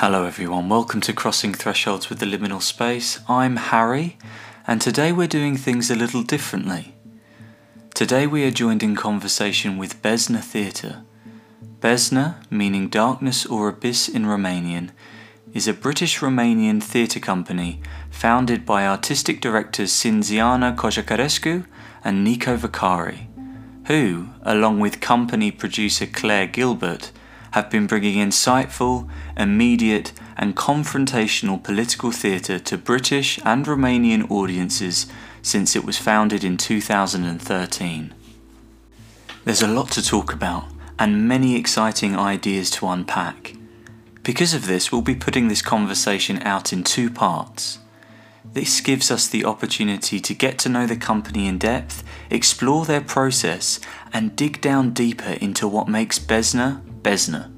Hello, everyone. Welcome to Crossing Thresholds with the Liminal Space. I'm Harry, and today we're doing things a little differently. Today we are joined in conversation with Bezna Theatre. Bezna, meaning darkness or abyss in Romanian, is a British Romanian theatre company founded by artistic directors Cinziana Cojocarescu and Nico Vaccari, who, along with company producer Claire Gilbert, have been bringing insightful, immediate, and confrontational political theatre to British and Romanian audiences since it was founded in 2013. There's a lot to talk about and many exciting ideas to unpack. Because of this, we'll be putting this conversation out in two parts. This gives us the opportunity to get to know the company in depth, explore their process, and dig down deeper into what makes Bezna Bezna.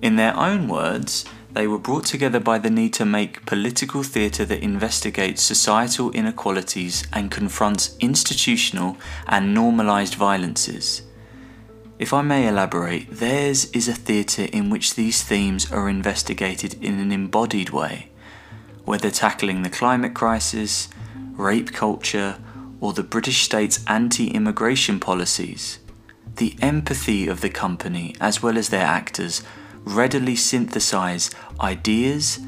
In their own words, they were brought together by the need to make political theatre that investigates societal inequalities and confronts institutional and normalised violences. If I may elaborate, theirs is a theatre in which these themes are investigated in an embodied way, whether tackling the climate crisis, rape culture, or the British state's anti immigration policies. The empathy of the company, as well as their actors, readily synthesize ideas,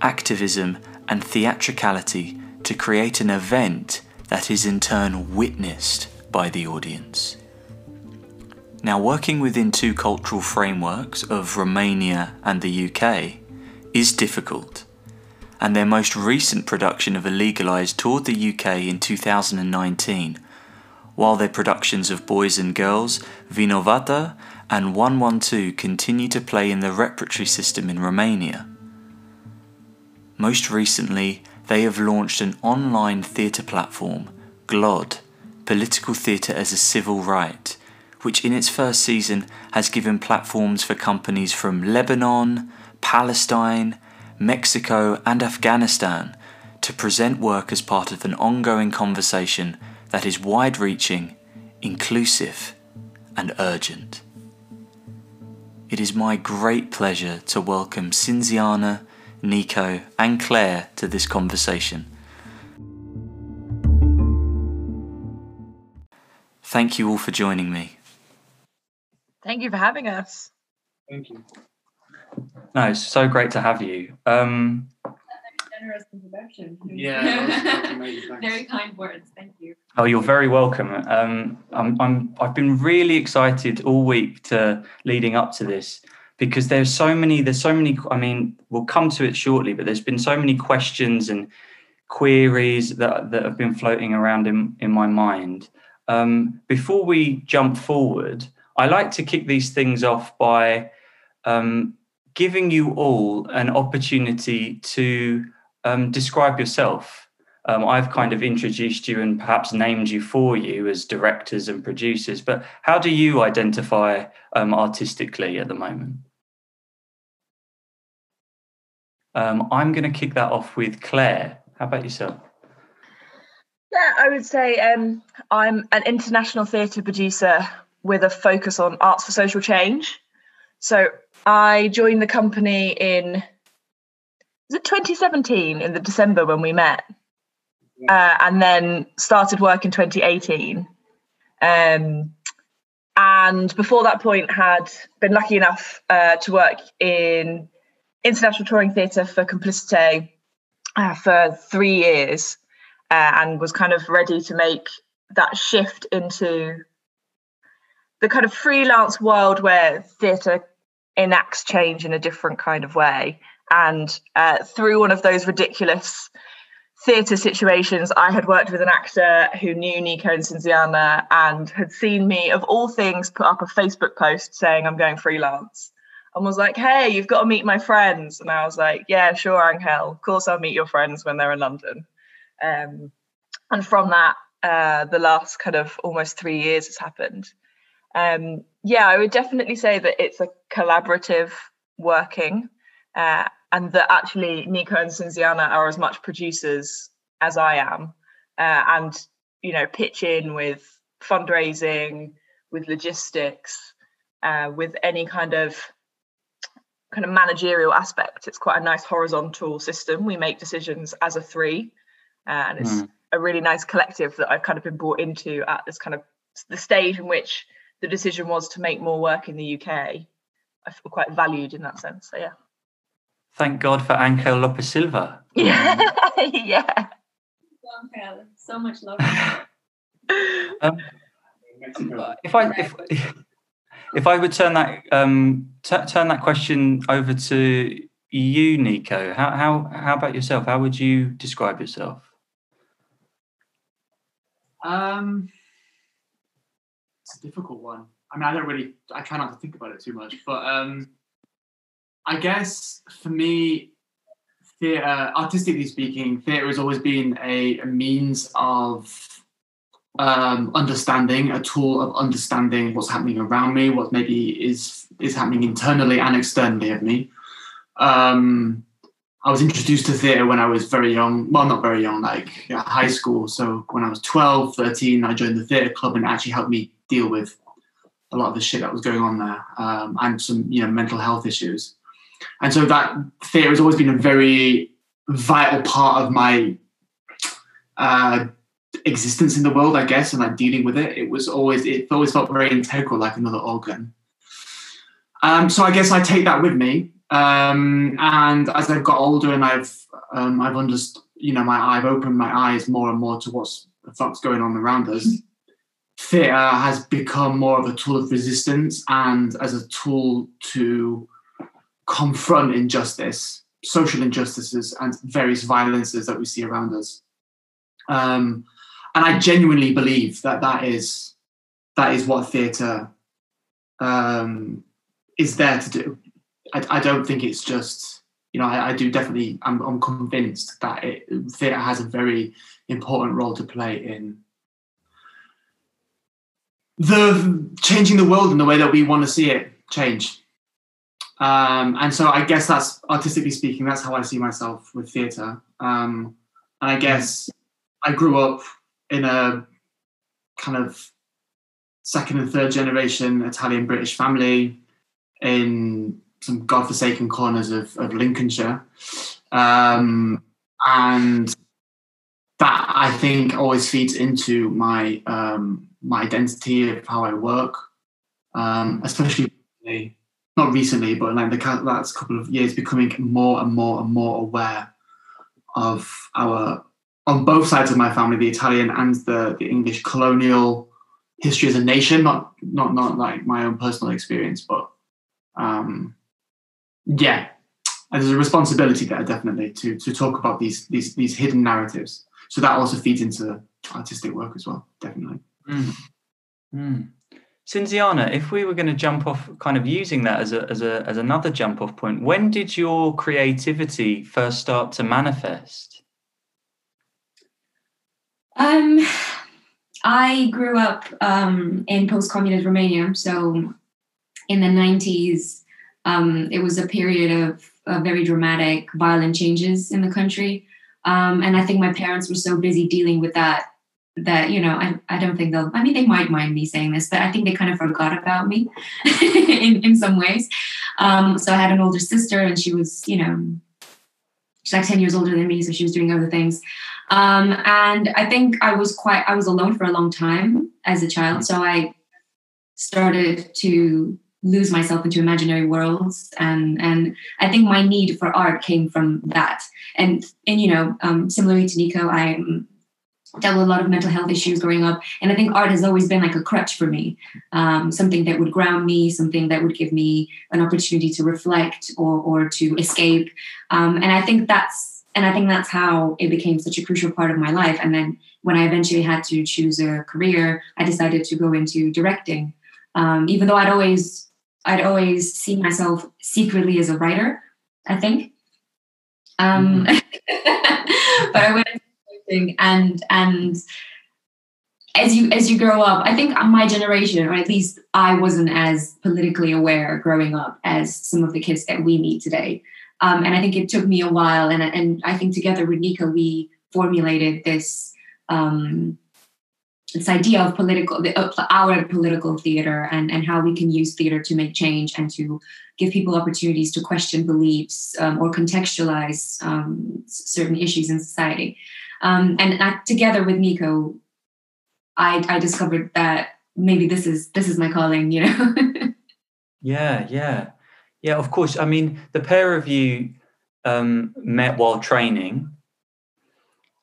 activism, and theatricality to create an event that is in turn witnessed by the audience. Now, working within two cultural frameworks of Romania and the UK is difficult, and their most recent production of Illegalized toured the UK in 2019, while their productions of Boys and Girls, Vinovata, and 112 continue to play in the repertory system in Romania. Most recently, they have launched an online theatre platform, GLOD, Political Theatre as a Civil Right, which in its first season has given platforms for companies from Lebanon, Palestine, Mexico, and Afghanistan to present work as part of an ongoing conversation that is wide reaching, inclusive, and urgent. It is my great pleasure to welcome Cinziana, Nico, and Claire to this conversation. Thank you all for joining me. Thank you for having us. Thank you. No, it's so great to have you. Um, Generous introduction. Yeah, that was- amazing. Very kind words. Thank you. oh, you're very welcome. Um, I'm, I'm, I've been really excited all week to leading up to this because there's so many. There's so many. I mean, we'll come to it shortly, but there's been so many questions and queries that that have been floating around in in my mind. Um, before we jump forward, I like to kick these things off by um, giving you all an opportunity to um, describe yourself. Um, I've kind of introduced you and perhaps named you for you as directors and producers, but how do you identify um, artistically at the moment? Um, I'm going to kick that off with Claire. How about yourself? Yeah, I would say um, I'm an international theatre producer with a focus on arts for social change. So I joined the company in was it 2017 in the December when we met, uh, and then started work in 2018. Um, and before that point, had been lucky enough uh, to work in international touring theatre for Complicité uh, for three years, uh, and was kind of ready to make that shift into the kind of freelance world where theatre enacts change in a different kind of way. And uh, through one of those ridiculous theatre situations, I had worked with an actor who knew Nico and Cinziana and had seen me, of all things, put up a Facebook post saying I'm going freelance and was like, hey, you've got to meet my friends. And I was like, yeah, sure, Angel. Of course, I'll meet your friends when they're in London. Um, and from that, uh, the last kind of almost three years has happened. Um, yeah, I would definitely say that it's a collaborative working, uh, and that actually Nico and Cinziana are as much producers as I am, uh, and you know, pitch in with fundraising, with logistics, uh, with any kind of kind of managerial aspect, it's quite a nice horizontal system. We make decisions as a three, uh, and it's mm. a really nice collective that I've kind of been brought into at this kind of the stage in which the decision was to make more work in the UK. I feel quite valued in that sense. So yeah. Thank God for Angel Lopez Silva. Yeah, yeah. So much love. Um, if I if if I would turn that um, t- turn that question over to you, Nico, how how how about yourself? How would you describe yourself? Um, it's a difficult one. I mean, I don't really. I try not to think about it too much, but um, I guess for me, theatre, artistically speaking, theatre has always been a, a means of um, understanding, a tool of understanding what's happening around me, what maybe is is happening internally and externally of me. Um, I was introduced to theatre when I was very young. Well, not very young, like yeah, high school. So when I was 12, 13, I joined the theatre club and it actually helped me deal with a lot of the shit that was going on there um, and some, you know, mental health issues. And so that theatre has always been a very vital part of my uh, existence in the world, I guess, and like dealing with it. It was always it always felt very integral, like another organ. Um, so I guess I take that with me. Um, and as I've got older and I've um, I've understood, you know, my I've opened my eyes more and more to what's the fuck's going on around us. Theatre has become more of a tool of resistance and as a tool to confront injustice, social injustices, and various violences that we see around us. Um, and I genuinely believe that that is that is what theatre um, is there to do. I, I, don't think it's just you know I, I do definitely I'm, I'm convinced that it, theatre has a very important role to play in the changing the world in the way that we want to see it change. Um, and so I guess that's artistically speaking, that's how I see myself with theatre. Um, and I guess I grew up in a kind of second and third generation Italian British family in some godforsaken corners of, of Lincolnshire. Um, and that I think always feeds into my um, my identity of how I work, um, especially not recently, but like the last couple of years, becoming more and more and more aware of our on both sides of my family, the Italian and the, the English colonial history as a nation, not not not like my own personal experience, but um, yeah, and there's a responsibility there definitely to to talk about these these these hidden narratives. So that also feeds into artistic work as well, definitely. Mm. Mm. Cinziana, if we were going to jump off, kind of using that as a as a as another jump off point, when did your creativity first start to manifest? Um, I grew up um, in post-communist Romania, so in the '90s, um, it was a period of, of, very dramatic, violent changes in the country, um, and I think my parents were so busy dealing with that that you know I, I don't think they'll i mean they might mind me saying this but i think they kind of forgot about me in, in some ways um, so i had an older sister and she was you know she's like 10 years older than me so she was doing other things um, and I think I was quite, I was alone for a long time as a child. So I started to lose myself into imaginary worlds. And, and I think my need for art came from that. And, and you know, um, similarly to Nico, I dealt with a lot of mental health issues growing up. And I think art has always been like a crutch for me, um, something that would ground me, something that would give me an opportunity to reflect or, or to escape. Um, and I think that's and I think that's how it became such a crucial part of my life. And then when I eventually had to choose a career, I decided to go into directing. Um, even though I'd always I'd always seen myself secretly as a writer, I think. Um, mm-hmm. but I went into directing and and as you as you grow up, I think my generation, or at least I wasn't as politically aware growing up as some of the kids that we meet today. Um, and I think it took me a while. And, and I think together with Nico, we formulated this um, this idea of political, our political theater, and and how we can use theater to make change and to give people opportunities to question beliefs um, or contextualize um, certain issues in society. Um, and together with Nico, I, I discovered that maybe this is this is my calling. You know. yeah, yeah, yeah. Of course. I mean, the pair of you um, met while training.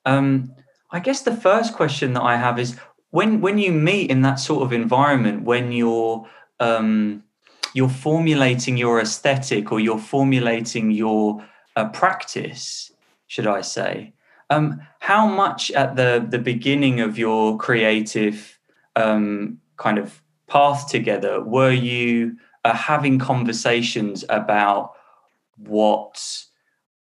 Um, I guess the first question that I have is when when you meet in that sort of environment, when you're um, you're formulating your aesthetic or you're formulating your uh, practice, should I say? Um, how much at the the beginning of your creative um, kind of path together were you uh, having conversations about what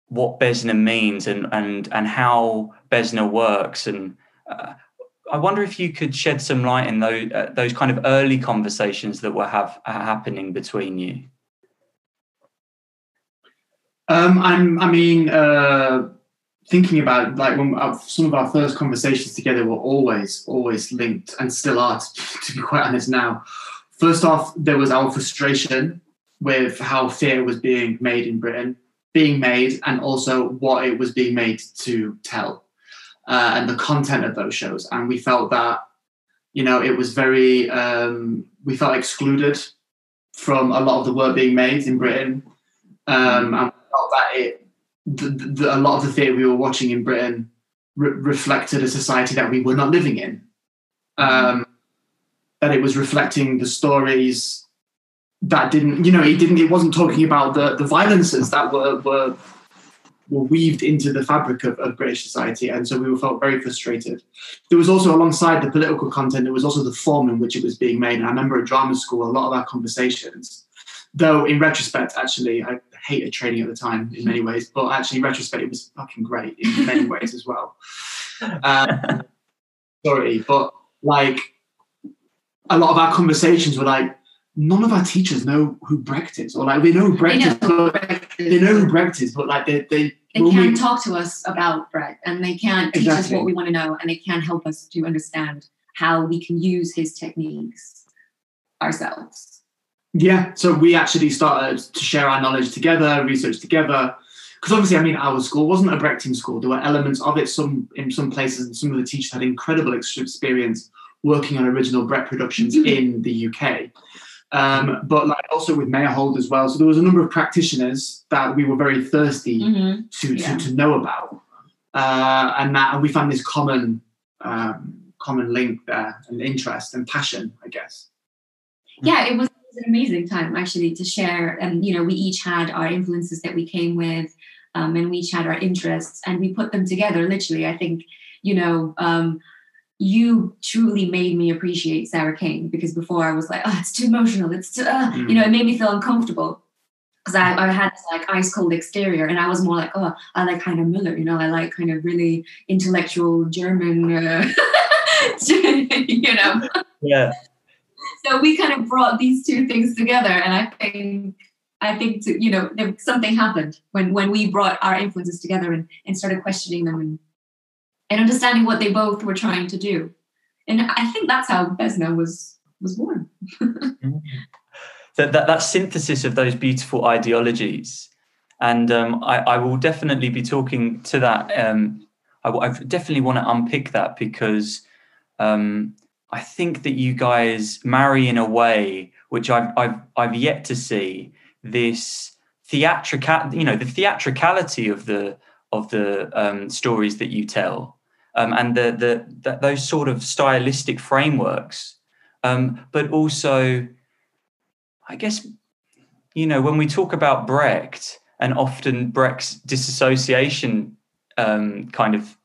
what Bezna means and and and how Bezna works and uh, I wonder if you could shed some light in those uh, those kind of early conversations that were have happening between you. Um, I mean, uh, thinking about like when our, some of our first conversations together were always, always linked, and still are, to, be quite honest. Now, first off, there was our frustration with how theatre was being made in Britain, being made, and also what it was being made to tell uh, and the content of those shows. And we felt that, you know, it was very, um, we felt excluded from a lot of the work being made in Britain. Um, and felt that it, the, the, a lot of the theatre we were watching in Britain re- reflected a society that we were not living in. Um, that it was reflecting the stories that didn't, you know, it didn't, it wasn't talking about the, the violences that were, were were weaved into the fabric of, of, British society, and so we felt very frustrated. There was also, alongside the political content, there was also the form in which it was being made. And I remember at drama school, a lot of our conversations, though in retrospect, actually, I hated training at the time in many ways, but actually, in retrospect, it was fucking great in many ways as well. Um, sorry, but like a lot of our conversations were like, none of our teachers know who Brecht is, or like they know who Brecht is, but they know who Brecht is, but like they they, they can't we, talk to us about Brecht, and they can't teach exactly. us what we want to know, and they can't help us to understand how we can use his techniques ourselves. Yeah, so we actually started to share our knowledge together, research together. Because obviously, I mean, our school wasn't a Brechtian school. There were elements of it. Some in some places, and some of the teachers had incredible experience working on original Brecht productions mm-hmm. in the UK um, but like also with Meyerhold as well. So there was a number of practitioners that we were very thirsty mm-hmm. to, yeah. to, to know about, uh, and that and we found this common um, common link there and interest and passion, I guess. Yeah, it was, was an amazing time actually to share, and you know we each had our influences that we came with, um, and we each had our interests, and we put them together. Literally, I think you know. Um, you truly made me appreciate Sarah Kane because before I was like, oh, it's too emotional. It's too, uh, mm. you know, it made me feel uncomfortable because I, I had this like ice cold exterior and I was more like, oh, I like Heiner Müller, you know, I like kind of really intellectual German, uh, you know. Yeah. So we kind of brought these two things together, and I think I think to, you know something happened when when we brought our influences together and, and started questioning them and and understanding what they both were trying to do. And I think that's how Bezna was was born. mm-hmm. that, that that synthesis of those beautiful ideologies, and um, I, I, will definitely be talking to that. Um, I, I, definitely want to unpick that because um, I think that you guys marry in a way which I've I've I've yet to see this theatrical, you know, the theatricality of the of the um, stories that you tell um, and the, the, the, those sort of stylistic frameworks. Um, but also, I guess, you know, when we talk about Brecht and often Brecht's disassociation um, kind of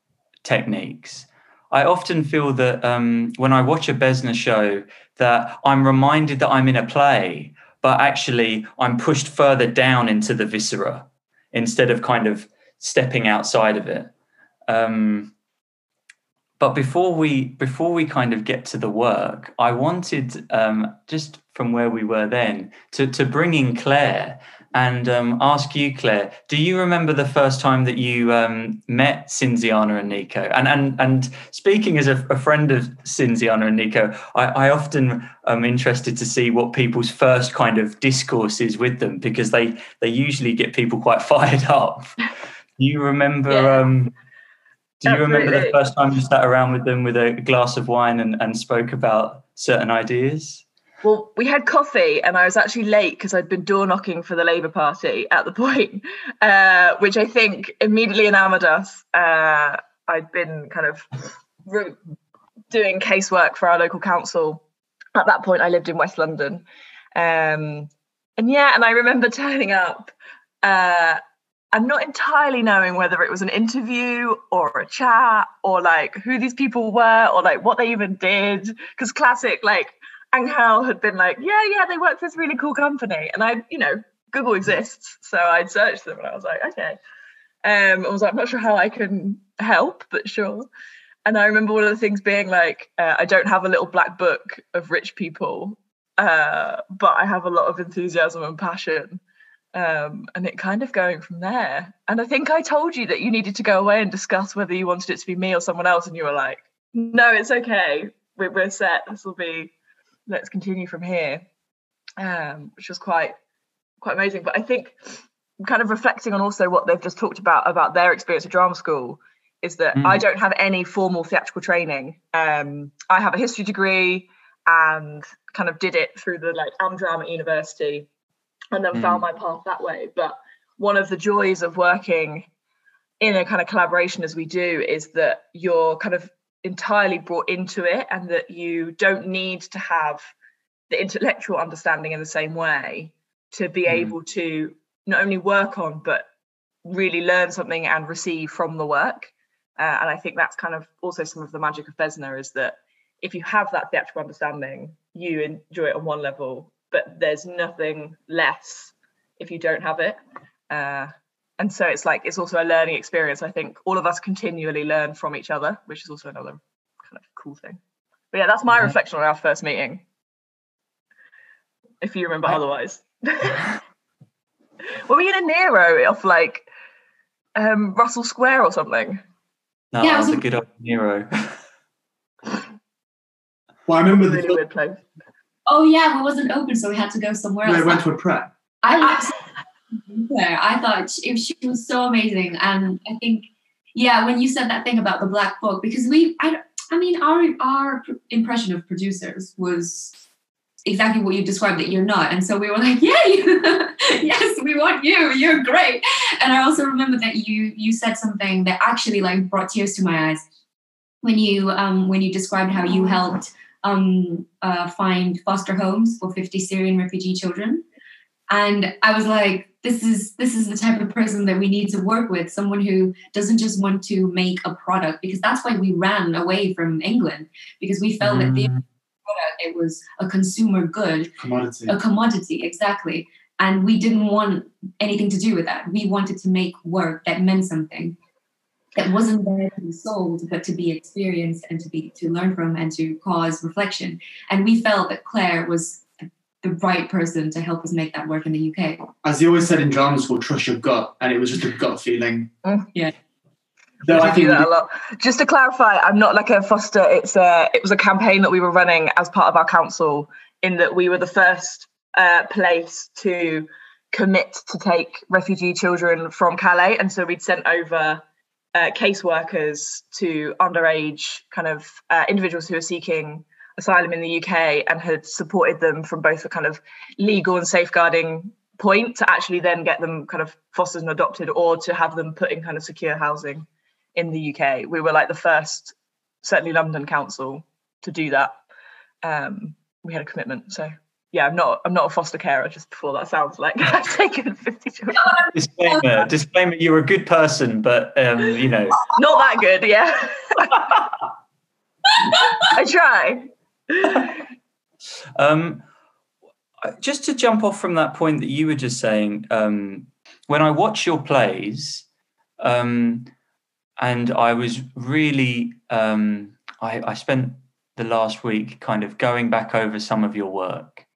techniques, I often feel that um, when I watch a Bezna show, that I'm reminded that I'm in a play, but actually I'm pushed further down into the viscera instead of kind of stepping outside of it. Um, but before we before we kind of get to the work, I wanted um, just from where we were then to to bring in Claire and um, ask you, Claire. Do you remember the first time that you um, met Cinziana and Nico? And and and speaking as a, a friend of Cinziana and Nico, I, I, often am interested to see what people's first kind of discourse is with them because they they usually get people quite fired up. Do you remember? Yeah. Um, do you Absolutely. remember the first time you sat around with them with a glass of wine and, and spoke about certain ideas? Well, we had coffee, and I was actually late because I'd been door knocking for the Labour Party at the point, uh, which I think immediately enamoured us. Uh, I'd been kind of re- doing casework for our local council. At that point, I lived in West London. Um, and yeah, and I remember turning up uh, and not entirely knowing whether it was an interview or a chat or like who these people were or like what they even did. Because classic, like, Angel had been like, yeah, yeah, they work for this really cool company. And I, you know, Google exists. So I'd searched them and I was like, okay. Um, I was like, I'm not sure how I can help, but sure. And I remember one of the things being like, uh, I don't have a little black book of rich people, uh, but I have a lot of enthusiasm and passion. Um, and it kind of going from there. And I think I told you that you needed to go away and discuss whether you wanted it to be me or someone else. And you were like, no, it's okay. We're, we're set. This will be let's continue from here, um, which was quite quite amazing. But I think kind of reflecting on also what they've just talked about about their experience at drama school is that mm. I don't have any formal theatrical training. Um, I have a history degree and kind of did it through the like Amdram at university and then mm. found my path that way. But one of the joys of working in a kind of collaboration as we do is that you're kind of entirely brought into it and that you don't need to have the intellectual understanding in the same way to be mm. able to not only work on but really learn something and receive from the work uh, and i think that's kind of also some of the magic of Bezna is that if you have that theatrical understanding you enjoy it on one level but there's nothing less if you don't have it uh, and so it's like it's also a learning experience. I think all of us continually learn from each other which is also another kind of cool thing. But yeah that's my yeah. reflection on our first meeting. If you remember I... otherwise. Were we in a nero of like um russell square or something? No yeah, it was a good old nero. Well i remember the really weird place. Oh yeah we wasn't open so we had to go somewhere else. I went to a prep i I thought she, she was so amazing, and I think, yeah, when you said that thing about the black book, because we, I, I mean, our our impression of producers was exactly what you described that you're not, and so we were like, yeah, yes, we want you, you're great. And I also remember that you you said something that actually like brought tears to my eyes when you um when you described how you helped um uh, find foster homes for 50 Syrian refugee children and i was like this is this is the type of person that we need to work with someone who doesn't just want to make a product because that's why we ran away from england because we felt mm. that the mm. product it was a consumer good commodity a commodity exactly and we didn't want anything to do with that we wanted to make work that meant something that wasn't there to be sold but to be experienced and to be to learn from and to cause reflection and we felt that claire was the right person to help us make that work in the UK. As they always said in drama school, trust your gut, and it was just a gut feeling. Mm. Yeah. No, I think that a lot. Just to clarify, I'm not like a foster. It's a it was a campaign that we were running as part of our council. In that we were the first uh, place to commit to take refugee children from Calais, and so we'd sent over uh, caseworkers to underage kind of uh, individuals who are seeking asylum in the UK and had supported them from both a kind of legal and safeguarding point to actually then get them kind of fostered and adopted or to have them put in kind of secure housing in the UK. We were like the first, certainly London Council, to do that. Um, we had a commitment. So yeah, I'm not I'm not a foster carer. Just before that sounds like I've taken 50 children. Disclaimer, disclaimer. You're a good person, but um, you know, not that good. Yeah, I try. um, just to jump off from that point that you were just saying, um, when I watch your plays, um, and I was really, um, I, I spent the last week kind of going back over some of your work,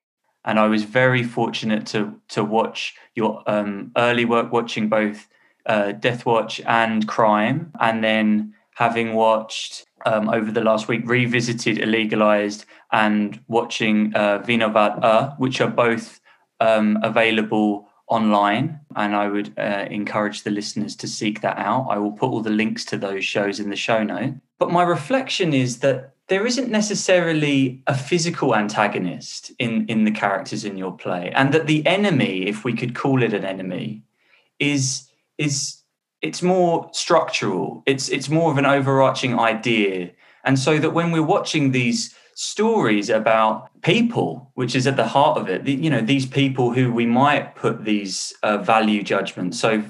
and I was very fortunate to to watch your um, early work, watching both uh, Death Watch and Crime, and then having watched um, over the last week revisited Illegalized and watching uh, Vinovat uh, which are both um, available online. And I would uh, encourage the listeners to seek that out. I will put all the links to those shows in the show note. But my reflection is that there isn't necessarily a physical antagonist in in the characters in your play and that the enemy if we could call it an enemy is is it's more structural. It's it's more of an overarching idea. And so that when we're watching these stories about people which is at the heart of it you know these people who we might put these uh, value judgments. So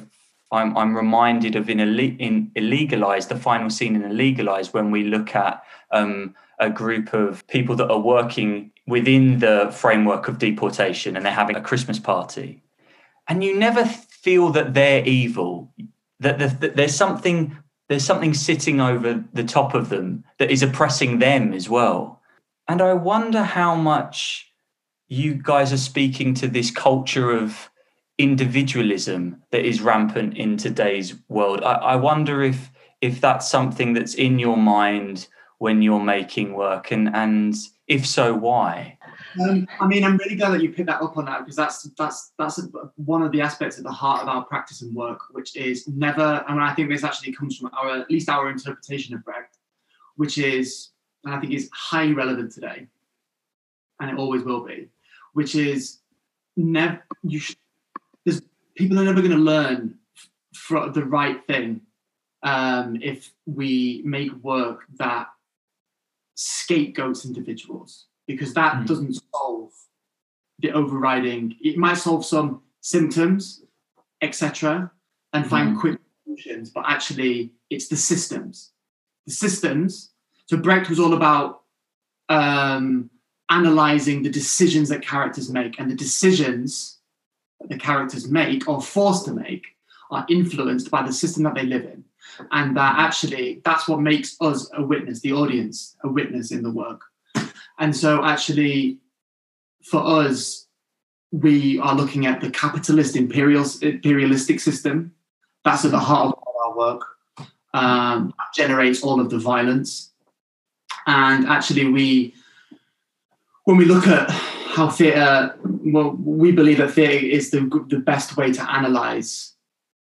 I'm, I'm reminded of in, in illegalized the final scene in illegalized when we look at um, a group of people that are working within the framework of deportation and they're having a Christmas party. And you never feel that they're evil, that, there's something there's something sitting over the top of them that is oppressing them as well. And I wonder how much you guys are speaking to this culture of individualism that is rampant in today's world. I, I wonder if if that's something that's in your mind when you're making work and and if so why um, I mean, I'm really glad that you picked that up on that because that's that's that's one of the aspects at the heart of our practice and work, which is never. And I think this actually comes from our at least our interpretation of Brecht, which is, and I think is highly relevant today, and it always will be, which is never. You should. There's people are never going to learn for the right thing um, if we make work that scapegoats individuals because that mm. doesn't solve the overriding. It might solve some symptoms, etc., and find mm. quick solutions, but actually, it's the systems. The systems. So Brecht was all about um, analyzing the decisions that characters make, and the decisions that the characters make or forced to make are influenced by the system that they live in and that actually that's what makes us a witness the audience a witness in the work and so actually for us we are looking at the capitalist imperial imperialistic system. That's at the heart of our work um, generates all of the violence. And actually we when we look at how theatre well we believe that theatre is the, the best way to analyze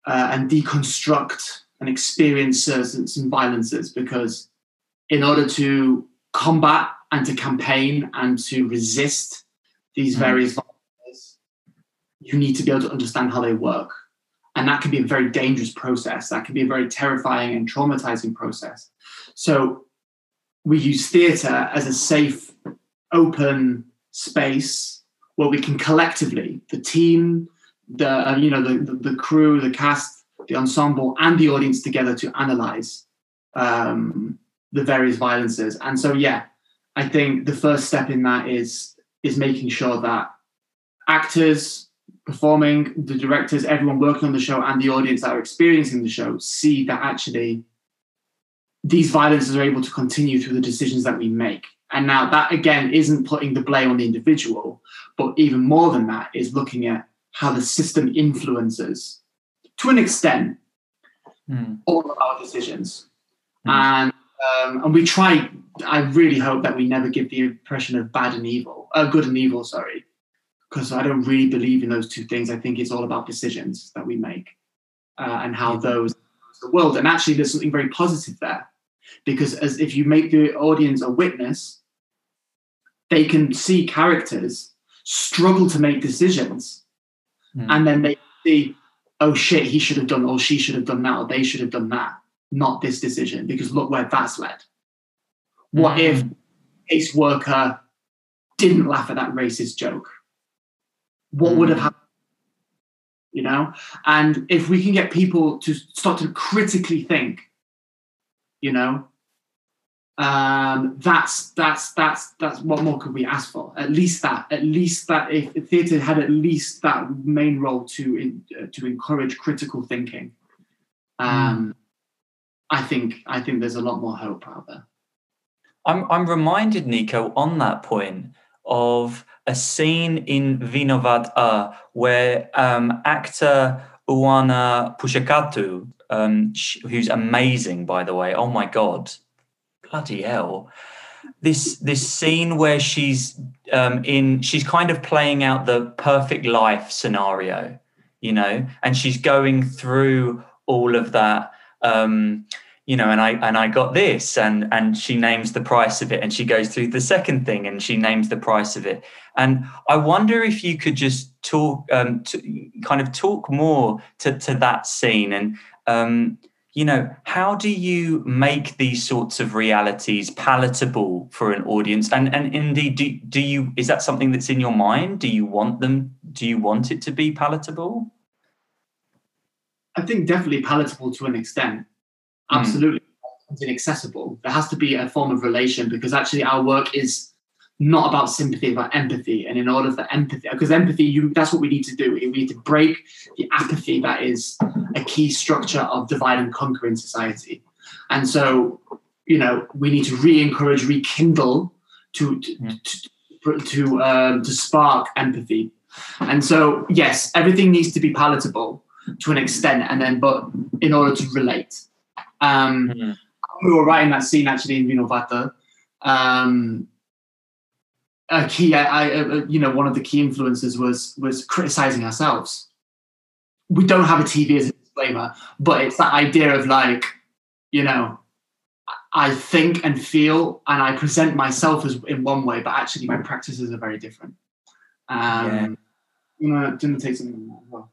uh, and deconstruct and experience certain violences. Because in order to combat and to campaign and to resist these mm. various violences, you need to be able to understand how they work. And that can be a very dangerous process. That can be a very terrifying and traumatizing process. So we use theatre as a safe, open space where we can collectively, the team, the uh, you know the, the, the crew, the cast, the ensemble and the audience together to analyze um, the various violences. And so, yeah, I think the first step in that is is making sure that actors performing, the directors, everyone working on the show, and the audience that are experiencing the show see that actually these violences are able to continue through the decisions that we make. And now that again isn't putting the blame on the individual, but even more than that is looking at how the system influences to an extent, mm. all of our decisions. Mm. And um, and we try. I really hope that we never give the impression of bad and evil, uh, good and evil. Sorry, because I don't really believe in those two things. I think it's all about decisions that we make uh, and how those the world. And actually, there's something very positive there, because as if you make the audience a witness, they can see characters struggle to make decisions, mm. and then they see oh shit, he should have done, or she should have done that, or they should have done that, not this decision, because look where that's led. What mm. if case worker didn't laugh at that racist joke? What mm. would have mm. happened? You know? And if we can get people to start to critically think, you know, um, that's that's that's that's what more could we ask for? At least that, at least that, if, if theatre had at least that main role to in, uh, to encourage critical thinking, um, mm. I think I think there's a lot more hope out there. I'm I'm reminded, Nico, on that point of a scene in Vinovat where um, actor Oana Pushakattu, um, who's amazing, by the way. Oh my God, bloody hell! This this scene where she's um, in, she's kind of playing out the perfect life scenario, you know, and she's going through all of that. Um, you know, and I and I got this, and and she names the price of it, and she goes through the second thing, and she names the price of it, and I wonder if you could just talk, um, to, kind of talk more to to that scene, and um, you know, how do you make these sorts of realities palatable for an audience, and and indeed, do do you is that something that's in your mind? Do you want them? Do you want it to be palatable? I think definitely palatable to an extent. Absolutely mm. inaccessible. There has to be a form of relation because actually our work is not about sympathy, about empathy. And in order for empathy, because empathy, you that's what we need to do. We need to break the apathy that is a key structure of divide and conquer in society. And so, you know, we need to re-encourage, rekindle to to, mm. to, to, um, to spark empathy. And so, yes, everything needs to be palatable to an extent, and then, but in order to relate. Um, mm-hmm. We were writing that scene actually in Vinovata. Um, a key, I, I, uh, you know, one of the key influences was was criticizing ourselves. We don't have a TV as a disclaimer, but it's that idea of like, you know, I think and feel and I present myself as in one way, but actually my practices are very different. Um, yeah. You know, didn't take something. Well.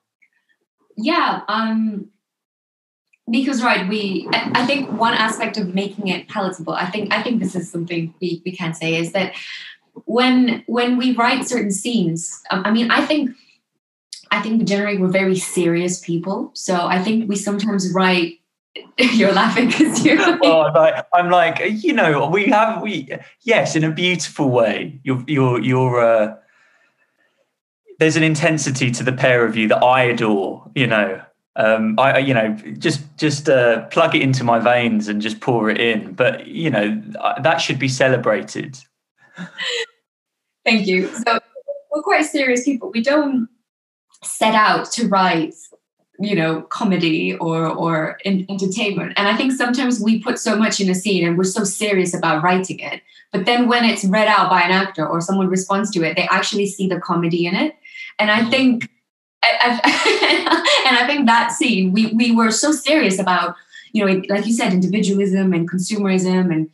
Yeah. Um, because right we i think one aspect of making it palatable i think i think this is something we, we can say is that when when we write certain scenes um, i mean i think i think generally we're very serious people. So i think we sometimes write you're laughing because you're like, oh, I'm like, I'm like you know we have we yes in a beautiful way you're you're you're uh there's an intensity to the pair of you that i adore you know um, I, you know, just just uh, plug it into my veins and just pour it in. But you know, that should be celebrated. Thank you. So we're quite serious people. We don't set out to write, you know, comedy or or in, entertainment. And I think sometimes we put so much in a scene and we're so serious about writing it. But then when it's read out by an actor or someone responds to it, they actually see the comedy in it. And I mm-hmm. think I, and I think that scene, we we were so serious about, you know, like you said, individualism and consumerism and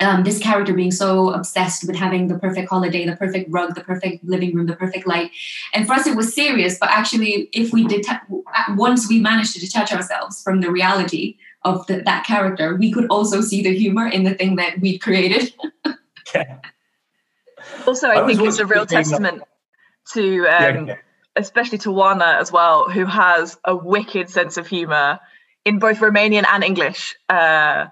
um, this character being so obsessed with having the perfect holiday, the perfect rug, the perfect living room, the perfect light. And for us, it was serious. But actually, if we did, once we managed to detach ourselves from the reality of the, that character, we could also see the humor in the thing that we'd created. yeah. Also, I, I think it's a real testament to um, yeah especially to Oana as well, who has a wicked sense of humor in both Romanian and English. Uh,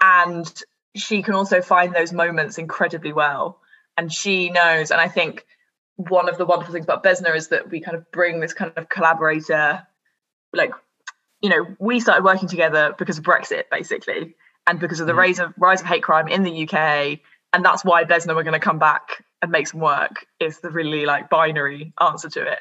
and she can also find those moments incredibly well. And she knows, and I think one of the wonderful things about Bezna is that we kind of bring this kind of collaborator, like, you know, we started working together because of Brexit, basically, and because of the mm. rise of rise of hate crime in the UK. And that's why Bezna were going to come back and make some work, is the really like binary answer to it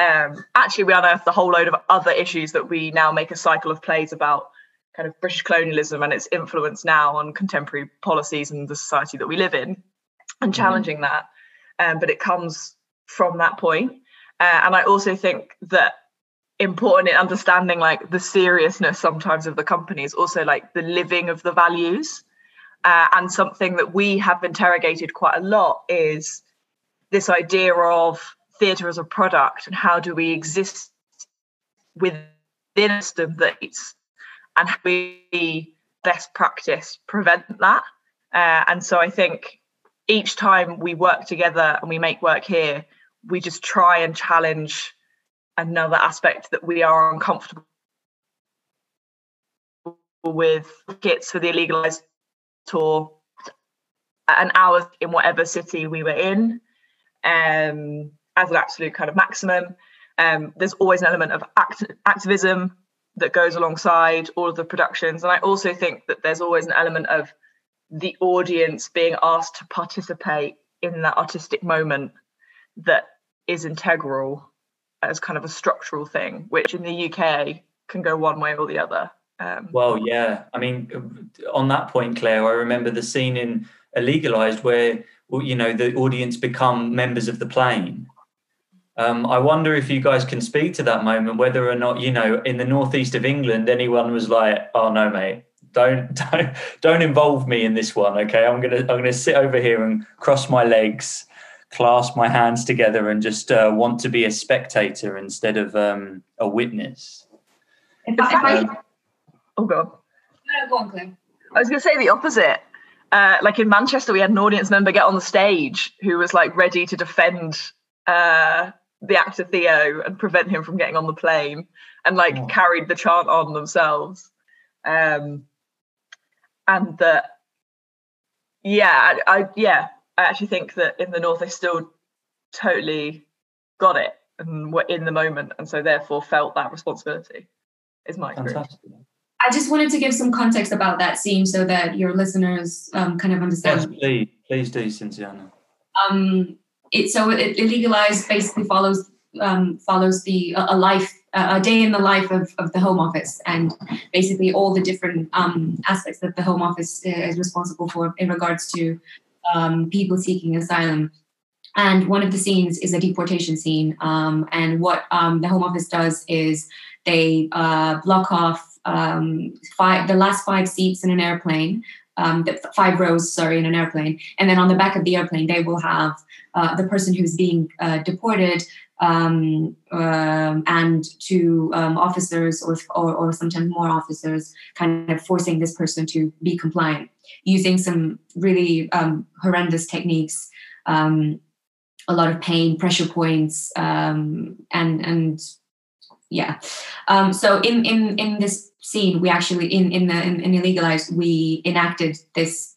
um, actually we unearthed a whole load of other issues that we now make a cycle of plays about kind of British colonialism and its influence now on contemporary policies and the society that we live in and mm-hmm. challenging mm. that. Um, but it comes from that point. Uh, and I also think that important in understanding like the seriousness sometimes of the company is also like the living of the values. Uh, and something that we have interrogated quite a lot is this idea of theatre as a product and how do we exist within a system that and how we best practice prevent that. Uh, and so i think each time we work together and we make work here we just try and challenge another aspect that we are uncomfortable with. Kits for the illegalized tour an hour in whatever city we were in. Um, as an absolute kind of maximum. Um, there's always an element of act- activism that goes alongside all of the productions. And I also think that there's always an element of the audience being asked to participate in that artistic moment. that is integral as kind of a structural thing, which in the UK can go one way or the other. Um, well, yeah. I mean, on that point, Claire, I remember the scene in Illegalized where you know the audience become members of the plane. Um, I wonder if you guys can speak to that moment, whether or not you know in the northeast of England anyone was like, "Oh no, mate, don't don't don't involve me in this one." Okay, I'm gonna I'm gonna sit over here and cross my legs, clasp my hands together, and just uh, want to be a spectator instead of um, a witness. If I, um, oh god, no, go on, Claire. I was gonna say the opposite. Uh, like in Manchester, we had an audience member get on the stage who was like ready to defend uh, the actor Theo and prevent him from getting on the plane, and like oh. carried the chant on themselves. Um, and that, yeah, I, I yeah, I actually think that in the north they still totally got it and were in the moment, and so therefore felt that responsibility. Is my experience. Fantastic. I just wanted to give some context about that scene so that your listeners um, kind of understand. Yes, please, please do, Cinziana. Um, it so it, illegalized basically follows um, follows the a life a day in the life of, of the home office and basically all the different um, aspects that the home office uh, is responsible for in regards to um, people seeking asylum. And one of the scenes is a deportation scene um, and what um, the home office does is they uh, block off um, five, the last five seats in an airplane, um, the five rows, sorry, in an airplane, and then on the back of the airplane they will have uh, the person who's being uh, deported um, um, and two um, officers or, or, or sometimes more officers kind of forcing this person to be compliant using some really um, horrendous techniques um, a lot of pain pressure points um, and and yeah. Um, so in in in this scene we actually in in the in, in illegalized we enacted this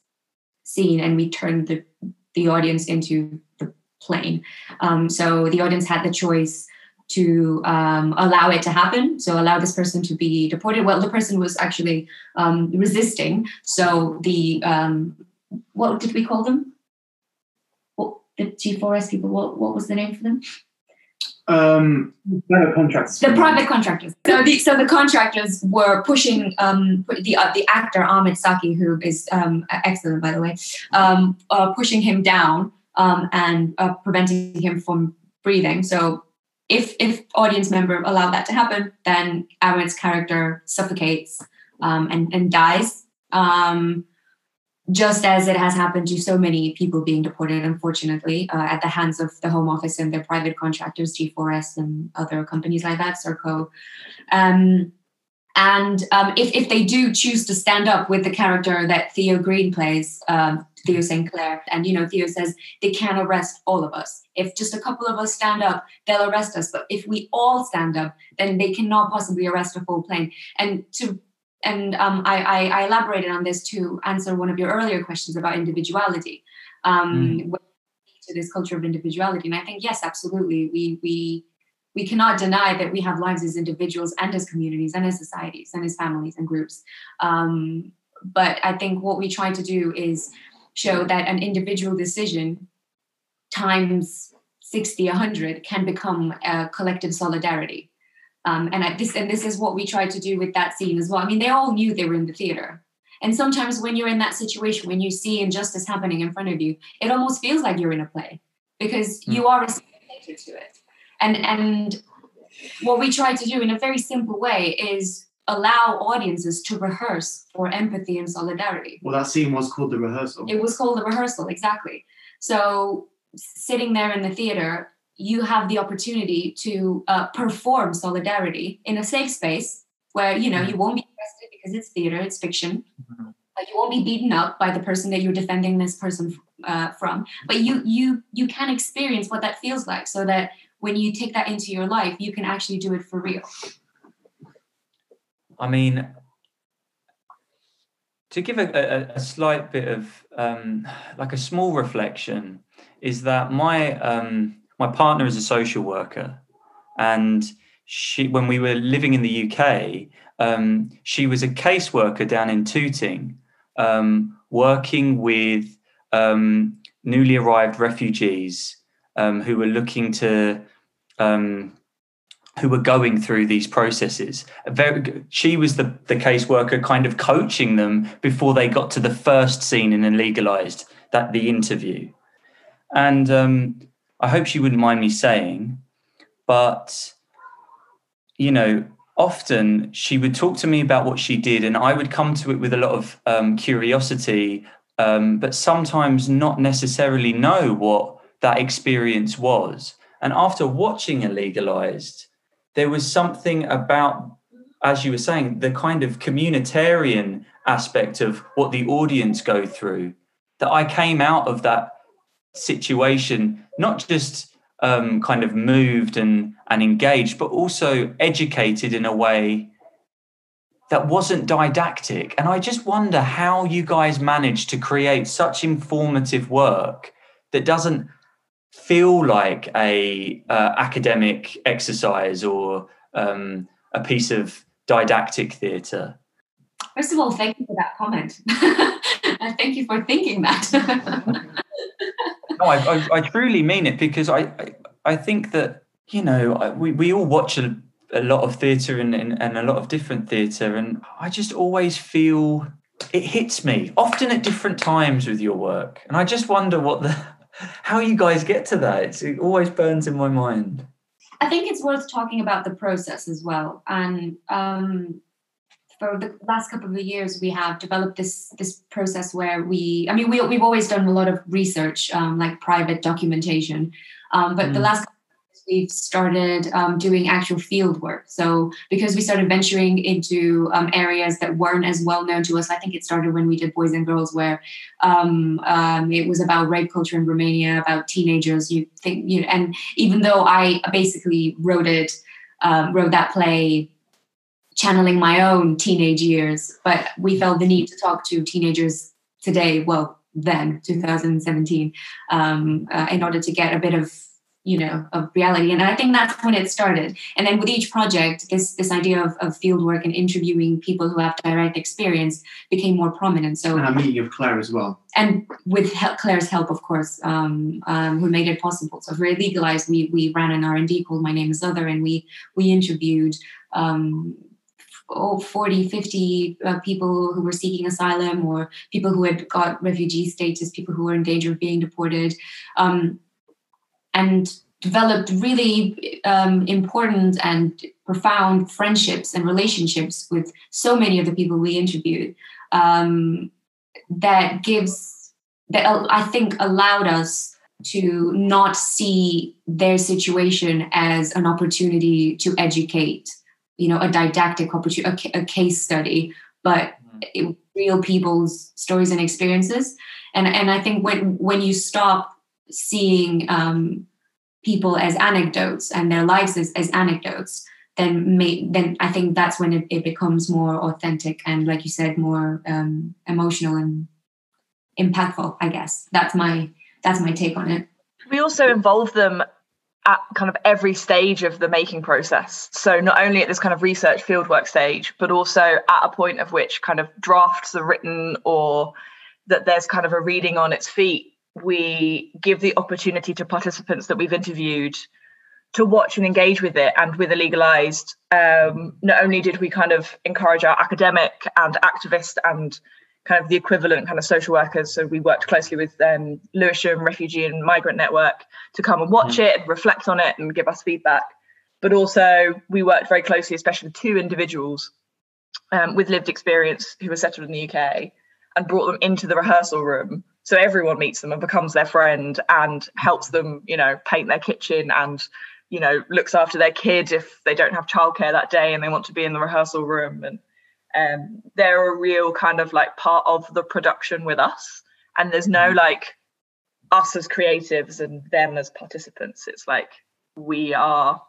scene and we turned the the audience into the plane. Um, so the audience had the choice to um, allow it to happen. So allow this person to be deported. Well the person was actually um, resisting. So the um, what did we call them? What the g4s people what, what was the name for them um, private contractors. The private contractors. So the so the contractors were pushing um, the uh, the actor Ahmed Saki, who is um, excellent by the way, um, uh, pushing him down um, and uh, preventing him from breathing. So if if audience member allowed that to happen, then Ahmed's character suffocates um, and and dies. Um, just as it has happened to so many people being deported, unfortunately, uh, at the hands of the Home Office and their private contractors, G4S and other companies like that, Serco. Um, and um, if, if they do choose to stand up with the character that Theo Green plays, um, Theo St. Clair, and you know, Theo says they can't arrest all of us. If just a couple of us stand up, they'll arrest us. But if we all stand up, then they cannot possibly arrest a full plane. And to and um, I, I, I, elaborated on this to answer one of your earlier questions about individuality um, mm. to this culture of individuality. And i think yes absolutely. We we we cannot deny that we have lives as individuals and as communities and as societies and as families and groups. Um, but i think what we try to do is show that an individual decision times 60 100 can become a collective solidarity um, and I, this and this is what we tried to do with that scene as well. I mean, they all knew they were in the theater. And sometimes when you're in that situation, when you see injustice happening in front of you, it almost feels like you're in a play because mm. you are a spectator to it. And and what we try to do in a very simple way is allow audiences to rehearse for empathy and solidarity. Well, that scene was called the rehearsal. It was called the rehearsal, exactly. So sitting there in the theater you have the opportunity to uh, perform solidarity in a safe space where you know you won't be arrested because it's theater it's fiction. Mm-hmm. you won't be beaten up by the person that you're defending this person uh, from. But you you you can experience what that feels like so that when you take that into your life you can actually do it for real. I mean to give a, a, a slight bit of um, like a small reflection is that my um, my partner is a social worker, and she when we were living in the UK, um, she was a caseworker down in Tooting, um, working with um, newly arrived refugees um, who were looking to um, who were going through these processes. Very, she was the, the caseworker kind of coaching them before they got to the first scene in a legalized, that the interview. And um, I hope she wouldn't mind me saying, but, you know, often she would talk to me about what she did, and I would come to it with a lot of um, curiosity, um, but sometimes not necessarily know what that experience was. And after watching Illegalized, there was something about, as you were saying, the kind of communitarian aspect of what the audience go through. That I came out of that situation not just um, kind of moved and and engaged, but also educated in a way that wasn't didactic. And I just wonder how you guys managed to create such informative work that doesn't feel like a uh, academic exercise or um, a piece of didactic theatre? First of all, thank you for that comment. And thank you for thinking that. no, I, I, I, truly mean it because I, I, I think that, you know, we, we all watch a, a lot of theatre and, and, and a lot of different theatre, and I just always feel it hits me often at different times with your work. And I just wonder what the how you guys get to that. It's, it always burns in my mind. I think it's worth talking about the process as well. And um, for the last couple of years, we have developed this this process where we, I mean, we, we've always done a lot of research, um, like private documentation. Um, but mm. the last we've started um, doing actual field work. So because we started venturing into um, areas that weren't as well known to us, I think it started when we did Boys and Girls, where um, um it was about rape culture in Romania, about teenagers. You think, you know, and even though I basically wrote it, um, wrote that play channeling my own teenage years, but we felt the need to talk to teenagers today. Well, then 2017 um, uh, in order to get a bit of you know of reality. And i think that's when it started. And then with each project this this idea of, of field work and interviewing people who have direct experience became more prominent. So and a meeting of claire as well. And with claire's help of course um, um, who made it possible. So for legalized we we ran an r&d called my name is other and we we interviewed um, oh, 40, 50 uh, people who were seeking asylum or people who had got refugee status, people who were in danger of being deported. Um, and developed really um, important and profound friendships and relationships with so many of the people we interviewed um, that gives that i think allowed us to not see their situation as an opportunity to educate you know a didactic opportunity a, a case study but mm-hmm. it, real people's stories and experiences and and i think when when you stop seeing um, people as anecdotes and their lives as, as anecdotes, then may, then I think that's when it, it becomes more authentic and, like you said, more um, emotional and impactful. I guess that's my that's my take on it. We also involve them at kind of every stage of the making process. So not only at this kind of research fieldwork stage, but also at a point of which kind of drafts are written or that there's kind of a reading on its feet we give the opportunity to participants that we've interviewed to watch and engage with it and with Illegalized. Um, not only did we kind of encourage our academic and activist and kind of the equivalent kind of social workers. So we worked closely with um, Lewisham Refugee and Migrant Network to come and watch mm. it and reflect on it and give us feedback. But also we worked very closely, especially with two individuals um, with lived experience who were settled in the UK and brought them into the rehearsal room so everyone meets them and becomes their friend and helps them you know paint their kitchen and you know looks after their kid if they don't have childcare that day and they want to be in the rehearsal room and um, they're a real kind of like part of the production with us. And there's no mm-hmm. like us as creatives and them as participants. It's like we are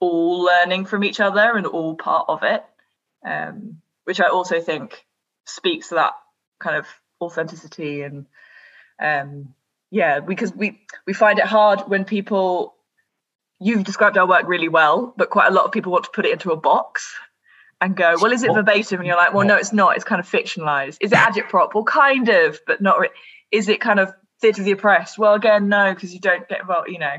all learning from each other and all part of it um, which i also think speaks to that kind of authenticity and um yeah because we we find it hard when people you've described our work really well but quite a lot of people want to put it into a box and go well is it verbatim and you're like well no it's not it's kind of fictionalized is it agitprop well kind of but not re- is it kind of theatre of the oppressed. Well, again, no, because you don't get involved, you know,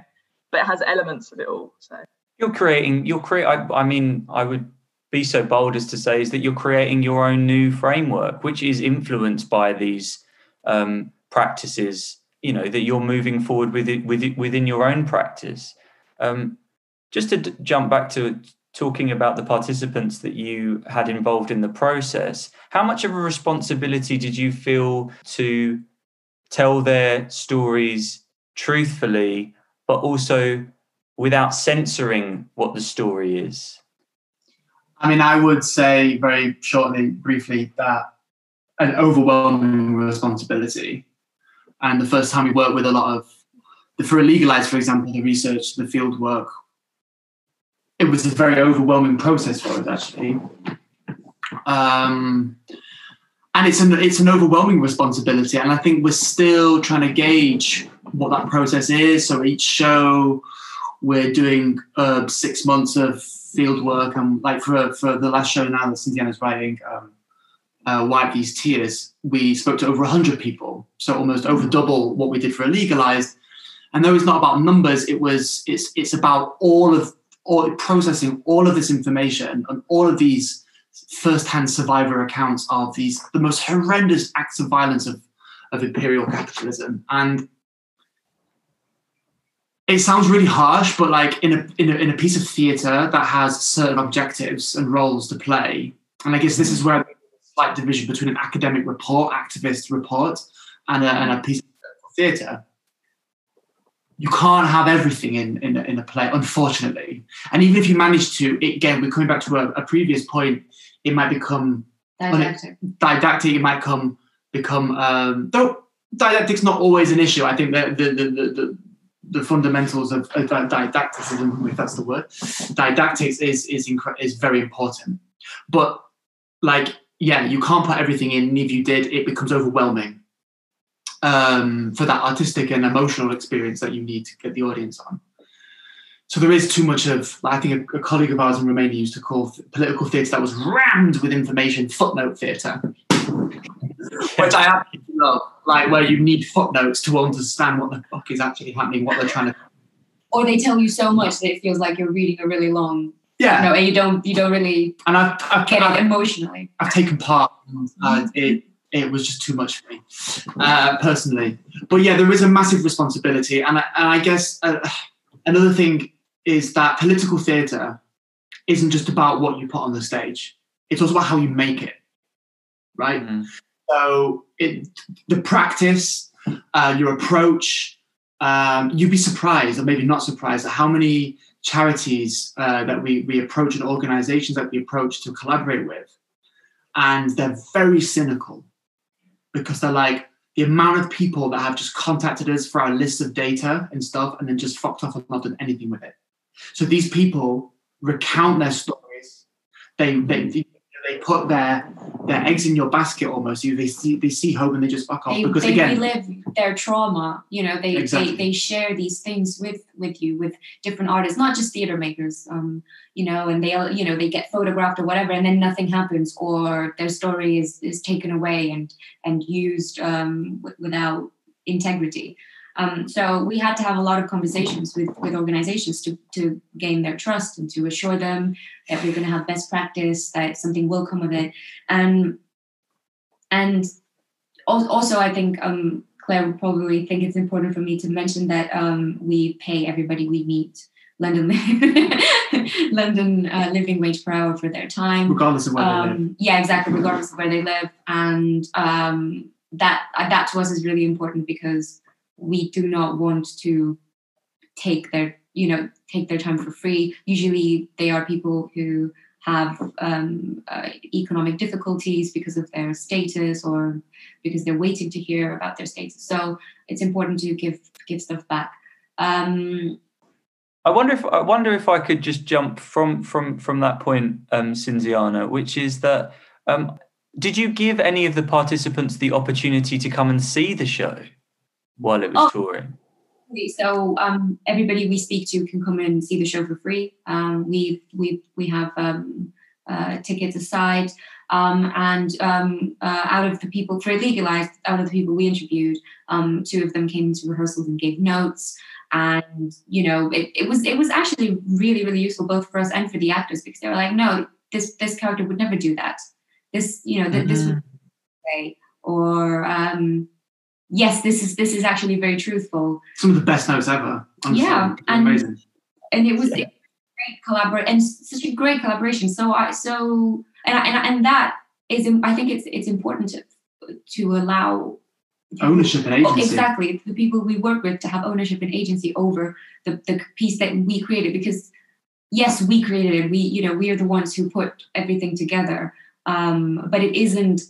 but it has elements of it all. So you're creating. You're create. I, I mean, I would be so bold as to say is that you're creating your own new framework, which is influenced by these um, practices. You know that you're moving forward with it, with it within your own practice. Um, just to d- jump back to talking about the participants that you had involved in the process, how much of a responsibility did you feel to tell their stories truthfully, but also without censoring what the story is? I mean, I would say very shortly, briefly, that an overwhelming responsibility. And the first time we worked with a lot of, for Illegalized, for example, the research, the field work, it was a very overwhelming process for us, actually. Um, and it's an it's an overwhelming responsibility, and I think we're still trying to gauge what that process is. So each show, we're doing uh, six months of field work, and like for for the last show now that Cinziana's writing, um, uh, Wipe These Tears, we spoke to over hundred people, so almost over double what we did for Illegalized. And though it's not about numbers, it was it's it's about all of all processing all of this information and all of these first-hand survivor accounts of these the most horrendous acts of violence of, of imperial capitalism. And it sounds really harsh but like in a, in a in a piece of theater that has certain objectives and roles to play and i guess this is where slight division between an academic report activist report and a, and a piece of theater you can't have everything in in, in a play unfortunately and even if you manage to again we're coming back to a, a previous point it might become Didactic. didactic. It might come become um, though didactic's not always an issue. I think that the the, the, the the fundamentals of, of didacticism, if that's the word, didactics is is incre- is very important. But like, yeah, you can't put everything in. And if you did, it becomes overwhelming um, for that artistic and emotional experience that you need to get the audience on. So there is too much of, I think a, a colleague of ours in Romania used to call th- political theatre that was rammed with information, footnote theatre, which I absolutely love. Like where you need footnotes to understand what the fuck is actually happening, what they're trying to. Or they tell you so much that it feels like you're reading a really long, Yeah, no and you don't you don't really and I've, I've, get I've, emotionally. I've taken part. And, uh, it it was just too much for me uh, personally. But yeah, there is a massive responsibility, and I, and I guess uh, another thing is that political theatre isn't just about what you put on the stage; it's also about how you make it, right? Mhm. So it, the practice, uh, your approach, um, you'd be surprised, or maybe not surprised, at how many charities uh, that we we approach and organisations that we approach to collaborate with, and they're very cynical because they're like the amount of people that have just contacted us for our list of data and stuff, and then just fucked off and not done anything with it. So these people recount their stories. They they they put their their eggs in your basket almost. You they see they see hope and they just fuck off They, because they again relive their trauma. You know, they, Exactly. they they share these things with with you with different artists, not just theater makers. Um, you know, and they you know they get photographed or whatever, and then nothing happens, or their story is is taken away and and used um, w- without integrity. Um, so we had to have a lot of conversations with with organizations to to gain their trust and to assure them that we're going to have best practice, that something will come of it, and and also I think um, Claire would probably think it's important for me to mention that um, we pay everybody we meet London London uh, living wage per hour for their time. Regardless of where they live. um, yeah, exactly, regardless of where they live, and um, that uh, that to us is really important because we do not want to take their you know take their time for free. Usually, they are people who have um, uh, economic difficulties because of their status or because they're waiting to hear about their status. So it's important to give give stuff back. Um, I wonder if I wonder if I could just jump from from from that point, um, Cinziana, which is that um, did you give any of the participants the opportunity to come and see the show while it was Oh. touring? So um, everybody we speak to can come and see the show for free. Um, we we we have um, uh, tickets aside. Um, and um, uh, out of the people for legalized, out of the people we interviewed, um, two of them came to rehearsals and gave notes. And you know, it, it was it was actually really really useful both for us and for the actors because they were like, no, this this character would never do that. This you know mm-hmm. this would say or um, yes, this is this is actually very truthful. Some of the best notes ever. Honestly. Yeah, and amazing. and it was. Yeah great collaboration and such a great collaboration. So I so and and and that is I think it's it's important to to allow ownership and agency. Exactly, the people we work with to have ownership and agency over the the piece that we created because yes, we created it. We you know we are the ones who put everything together, um, but it isn't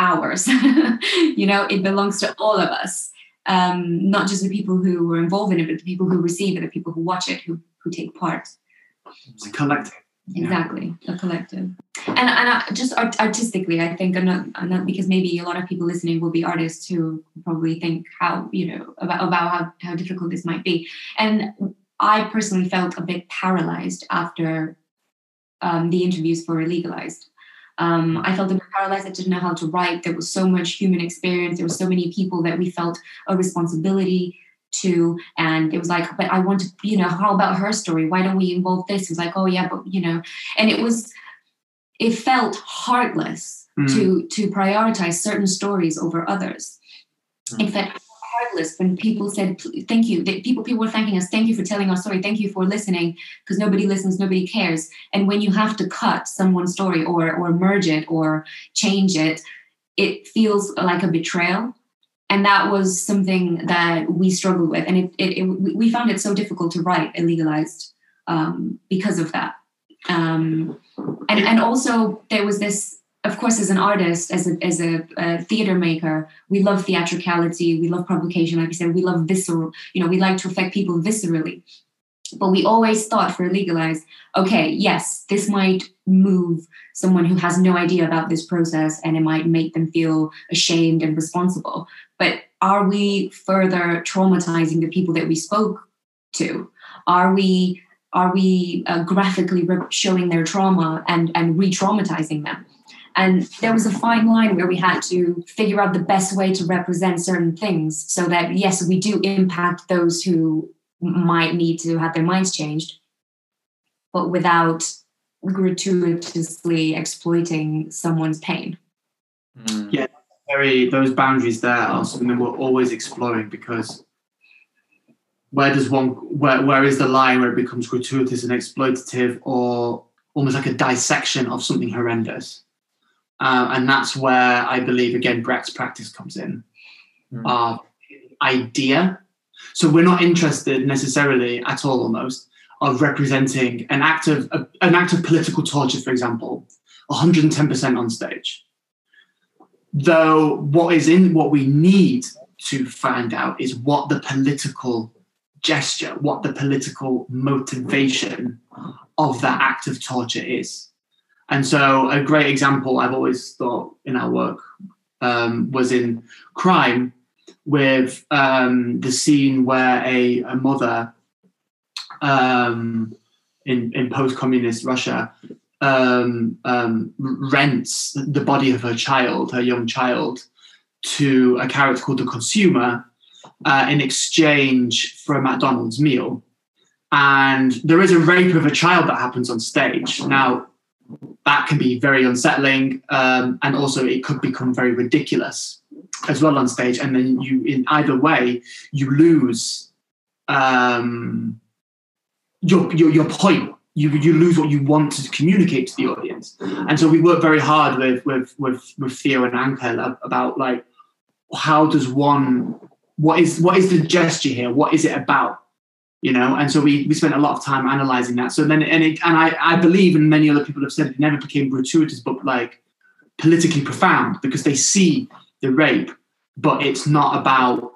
ours. you know, it belongs to all of us. Um, not just the people who were involved in it, but the people who receive it, the people who watch it, who who take part. It's a collective. Exactly, a collective. And and I, just art- artistically, I think, I'm not, I'm not, because maybe a lot of people listening will be artists who probably think how you know about about how how difficult this might be. And I personally felt a bit paralyzed after um, the interviews for Legalized. Um, I felt a bit paralyzed. I didn't know how to write. There was so much human experience. There were so many people that we felt a responsibility to and it was like but i want to you know how about her story why don't we involve this it was like oh yeah but you know and it was it felt heartless mm. to to prioritize certain stories over others mm. it felt heartless when people said thank you. People people were thanking us thank you for telling our story. Thank you for listening because nobody listens nobody cares. And when you have to cut someone's story or or merge it or change it it feels like a betrayal. And that was something that we struggled with. And it, it, it we found it so difficult to write illegalized um, because of that. Um, and and also there was this of course as an artist as a, as a, a, theater maker we love theatricality we love publication like i said we love visceral you know we like to affect people viscerally. But we always thought for legalized okay yes this might move someone who has no idea about this process and it might make them feel ashamed and responsible. But are we further traumatizing the people that we spoke to? Are we are we uh, graphically showing their trauma and and re-traumatizing them and there was a fine line where we had to figure out the best way to represent certain things so that yes we do impact those who might need to have their minds changed but without gratuitously exploiting someone's pain. Mm. Yeah, very those boundaries there are something we're always exploring because where does one where where is the line where it becomes gratuitous and exploitative or almost like a dissection of something horrendous? Uh, and that's where I believe again Brecht's practice comes in. Mm. Uh, idea. So we're not interested necessarily at all almost of representing an act of an act of political torture, for example, 110% on stage. Though what is in what we need to find out is what the political gesture, what the political motivation of that act of torture is. And so, a great example I've always thought in our work um, was in Crime, with um, the scene where a, a mother um, in, in post communist Russia um, um, rents the body of her child, her young child, to a character called the consumer uh, in exchange for a McDonald's meal. And there is a rape of a child that happens on stage. Now, that can be very unsettling, um, and also it could become very ridiculous as well on stage. And then you, in either way, you lose um, your, your, your point. You, you lose what you want to communicate to the audience. And so we work very hard with with with, with Theo and Angel about like how does one what is what is the gesture here? What is it about? You know, and so we we spent a lot of time analyzing that. So then and it and I, I believe and many other people have said it never became gratuitous, but like politically profound because they see the rape, but it's not about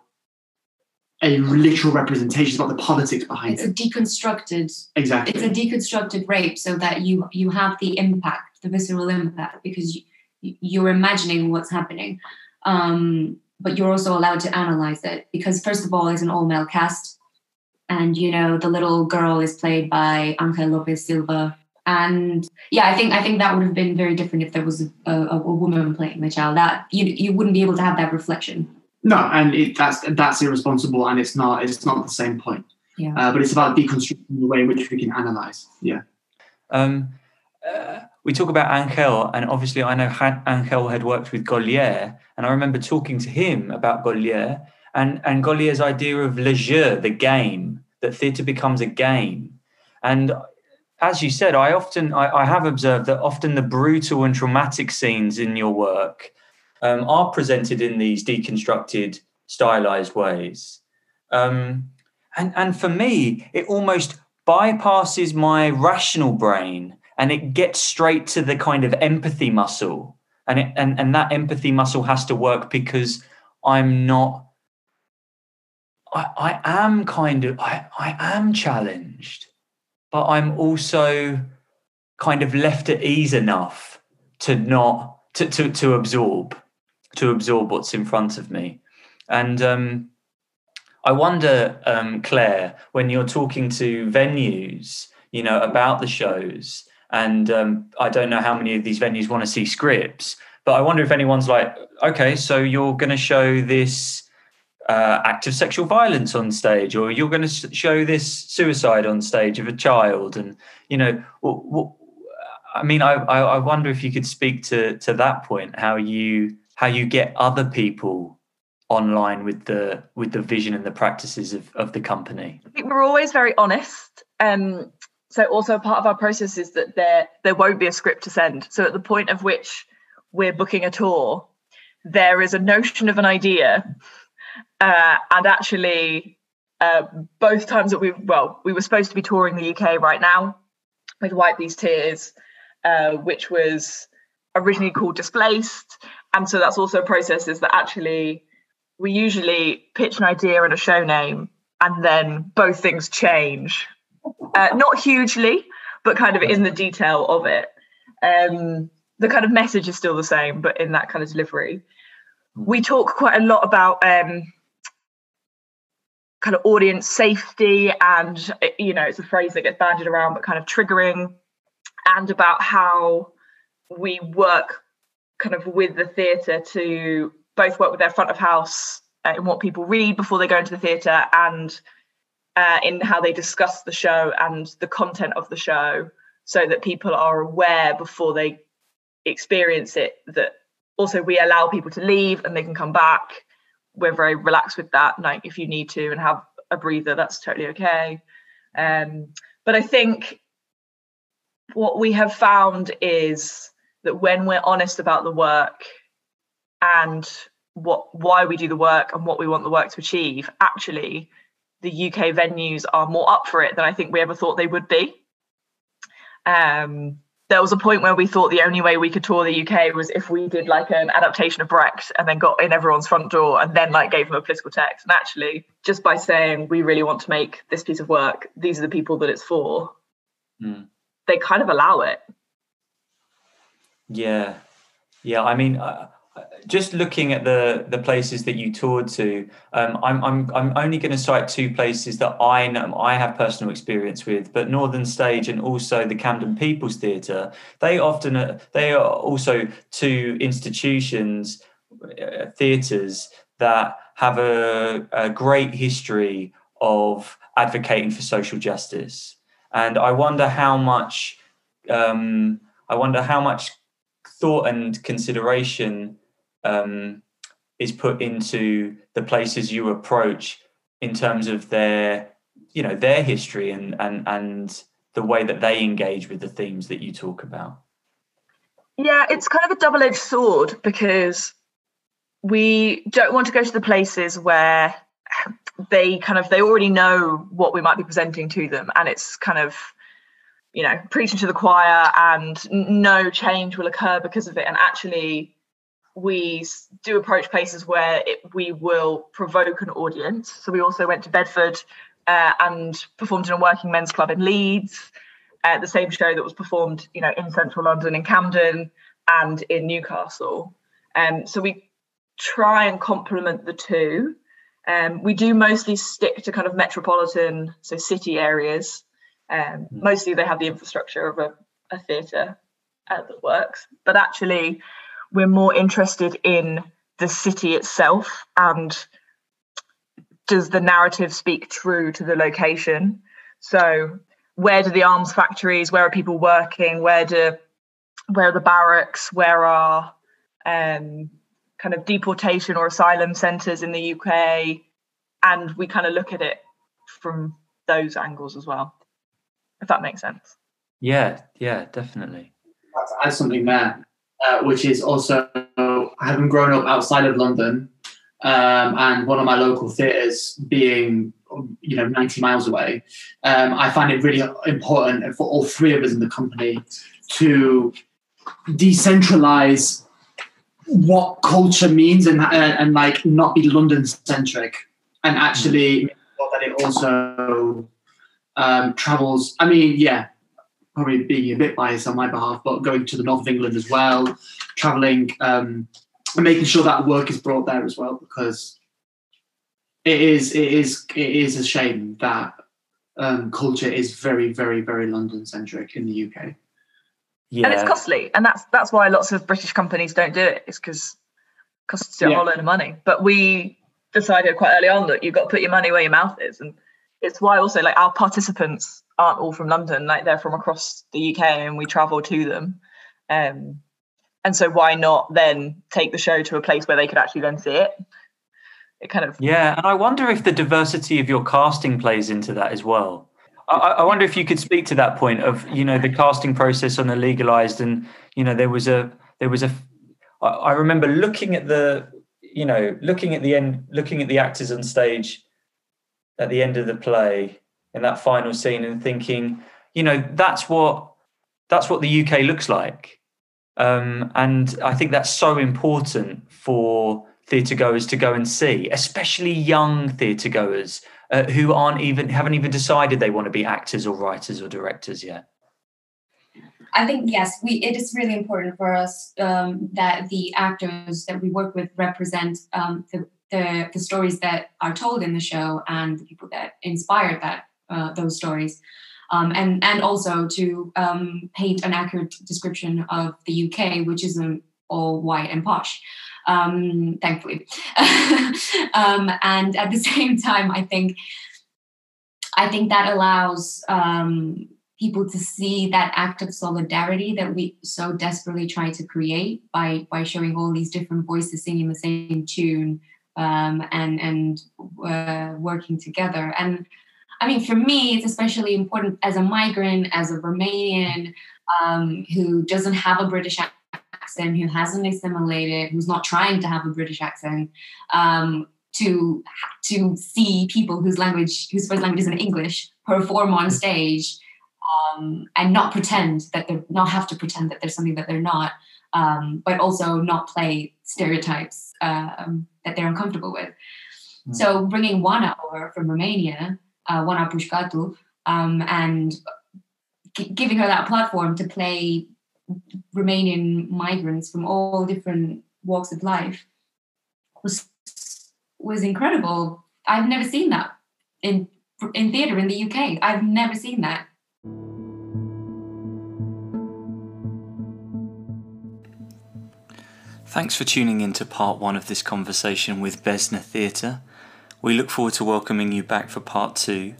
a literal representation. It's about the politics behind it's it. It's a deconstructed. Exactly. It's a deconstructed rape, so that you you have the impact, the visceral impact, because you, you're imagining what's happening, um, but you're also allowed to analyze it because first of all, it's an all male cast, and you know the little girl is played by Angel Lopez Silva, and yeah, I think I think that would have been very different if there was a, a, a woman playing the child. That you you wouldn't be able to have that reflection. No, and it, that's that's irresponsible, and it's not it's not the same point. Yeah. Uh, but it's about deconstructing the way in which we can analyze. Yeah. Um, uh, we talk about Angel, and obviously I know Han- Angel had worked with Gaulier, and I remember talking to him about Gaulier and, and Gaulier's idea of le jeu, the game, that theatre becomes a game. And as you said, I often I, I, have observed that often the brutal and traumatic scenes in your work um, are presented in these deconstructed, stylized ways. Um, and and for me, it almost bypasses my rational brain and it gets straight to the kind of empathy muscle. And it, and and that empathy muscle has to work because I'm not. I, I am kind of I, I am challenged but I'm also kind of left at ease enough to not to to, to absorb to absorb what's in front of me. And um, I wonder, um, Claire, when you're talking to venues, you know, about the shows, and um, I don't know how many of these venues want to see scripts, but I wonder if anyone's like, okay, so you're going to show this uh, act of sexual violence on stage, or you're going to show this suicide on stage of a child, and you know, I mean, I, I wonder if you could speak to to that point, how you how you get other people online with the with the vision and the practices of, of the company. We're always very honest. Um, so also part of our process is that there there won't be a script to send. So at the point of which we're booking a tour, there is a notion of an idea uh, and actually, uh, both times that we well, we were supposed to be touring the UK right now with Wipe These Tears, uh, which was originally called Displaced, and so that's also a process is that actually we usually pitch an idea and a show name, and then both things change, uh, not hugely, but kind of in the detail of it. Um, the kind of message is still the same, but in that kind of delivery. We talk quite a lot about um, kind of audience safety and you know it's a phrase that gets bandied around but kind of triggering and about how we work kind of with the theatre to both work with their front of house in what people read before they go into the theatre and uh, in how they discuss the show and the content of the show so that people are aware before they experience it that also we allow people to leave and they can come back we're very relaxed with that. Like if you need to and have a breather, that's totally okay. Um, but I think what we have found is that when we're honest about the work and what why we do the work and what we want the work to achieve, actually the UK venues are more up for it than I think we ever thought they would be. Um, there was a point where we thought the only way we could tour the UK was if we did like an adaptation of Brecht and then got in everyone's front door and then like gave them a political text. And actually, just by saying we really want to make this piece of work, these are the people that it's for, mm. they kind of allow it. Yeah, yeah. I mean, uh, just looking at the the places that you toured to, um, I'm I'm I'm only going to cite two places that I know I have personal experience with, but Northern Stage and also the Camden People's Theatre. They often uh, they are also two institutions, uh, theatres that have a, a great history of advocating for social justice, and I wonder how much um, I wonder how much thought and consideration um, is put into the places you approach in terms of their you know their history and and and the way that they engage with the themes that you talk about. Yeah it's kind of a double-edged sword because we don't want to go to the places where they kind of they already know what we might be presenting to them. And it's kind of you know preaching to the choir and no change will occur because of it. And actually we do approach places where it, we will provoke an audience. So we also went to Bedford uh, and performed in a working men's club in Leeds. Uh, the same show that was performed, you know, in central London, in Camden, and in Newcastle. Um, so we try and complement the two. Um, we do mostly stick to kind of metropolitan, so city areas. Um, mostly they have the infrastructure of a a theatre uh, that works, but actually we're more interested in the city itself and does the narrative speak true to the location? So where do the arms factories, where are people working, where do where are the barracks, where are um, kind of deportation or asylum centres in the UK, and we kind of look at it from those angles as well, if that makes sense. Yeah, yeah, definitely. To add something there, uh, which is also having grown up outside of London, um, and one of my local theatres being you know 90 miles away. Um, i find it really important for all three of us in the company to decentralize what culture means and, and, and like not be london centric and actually that it also um, travels i mean yeah probably being a bit biased on my behalf but going to the north of england as well traveling um, and making sure that work is brought there as well because it is it is it is a shame that um, culture is very very very London centric in the UK. Yeah. And it's costly, and that's that's why lots of British companies don't do it. It's because it costs you a yeah. whole load of money. But we decided quite early on that you've got to put your money where your mouth is, and it's why also like our participants aren't all from London. Like they're from across the UK, and we travel to them. Um, and so why not then take the show to a place where they could actually then see it it kind of yeah and i wonder if the diversity of your casting plays into that as well I, I wonder if you could speak to that point of you know the casting process on the legalized and you know there was a there was a I remember looking at the you know looking at the end looking at the actors on stage at the end of the play in that final scene and thinking you know that's what that's what the uk looks like um, and I think that's so important for theatre goers to go and see, especially young theatre goers uh, who aren't even haven't even decided they want to be actors or writers or directors yet. I think yes, we it is really important for us um, that the actors that we work with represent um, the, the, the stories that are told in the show and the people that inspired that uh, those stories um, and and also to um, paint an accurate description of the UK, which isn't all white and posh, um, thankfully. Um, and at the same time, I think I think that allows um, people to see that act of solidarity that we so desperately try to create by by showing all these different voices singing the same tune um, and and uh, working together and I mean, for me, it's especially important as a migrant, as a Romanian um, who doesn't have a British accent, who hasn't assimilated, who's not trying to have a British accent, um, to to see people whose language, whose first language isn't English, perform on stage, um, and not pretend that they're not have to pretend that there's something that they're not, um, but also not play stereotypes um, that they're uncomfortable with. Mm. So bringing Oana over from Romania uh, Oana Pușcatu, um, and g- giving her that platform to play Romanian migrants from all different walks of life was was incredible. I've never seen that in in theatre in the UK. I've never seen that. Thanks for tuning in to part one of this conversation with Bezna Theatre. We look forward to welcoming you back for part two.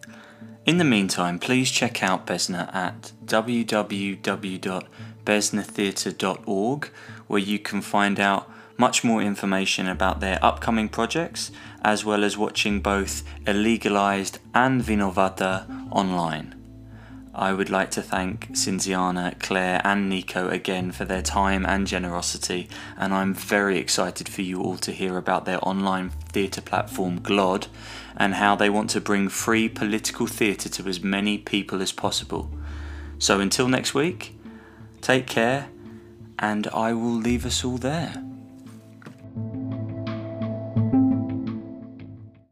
In the meantime, please check out Bezna at www.beznatheatre.org, where you can find out much more information about their upcoming projects, as well as watching both Illegalized and Vinovata online. I would like to thank Cinziana, Claire, and Nico again for their time and generosity, and I'm very excited for you all to hear about their online theatre platform GLOD and how they want to bring free political theatre to as many people as possible. So until next week, take care, and I will leave us all there.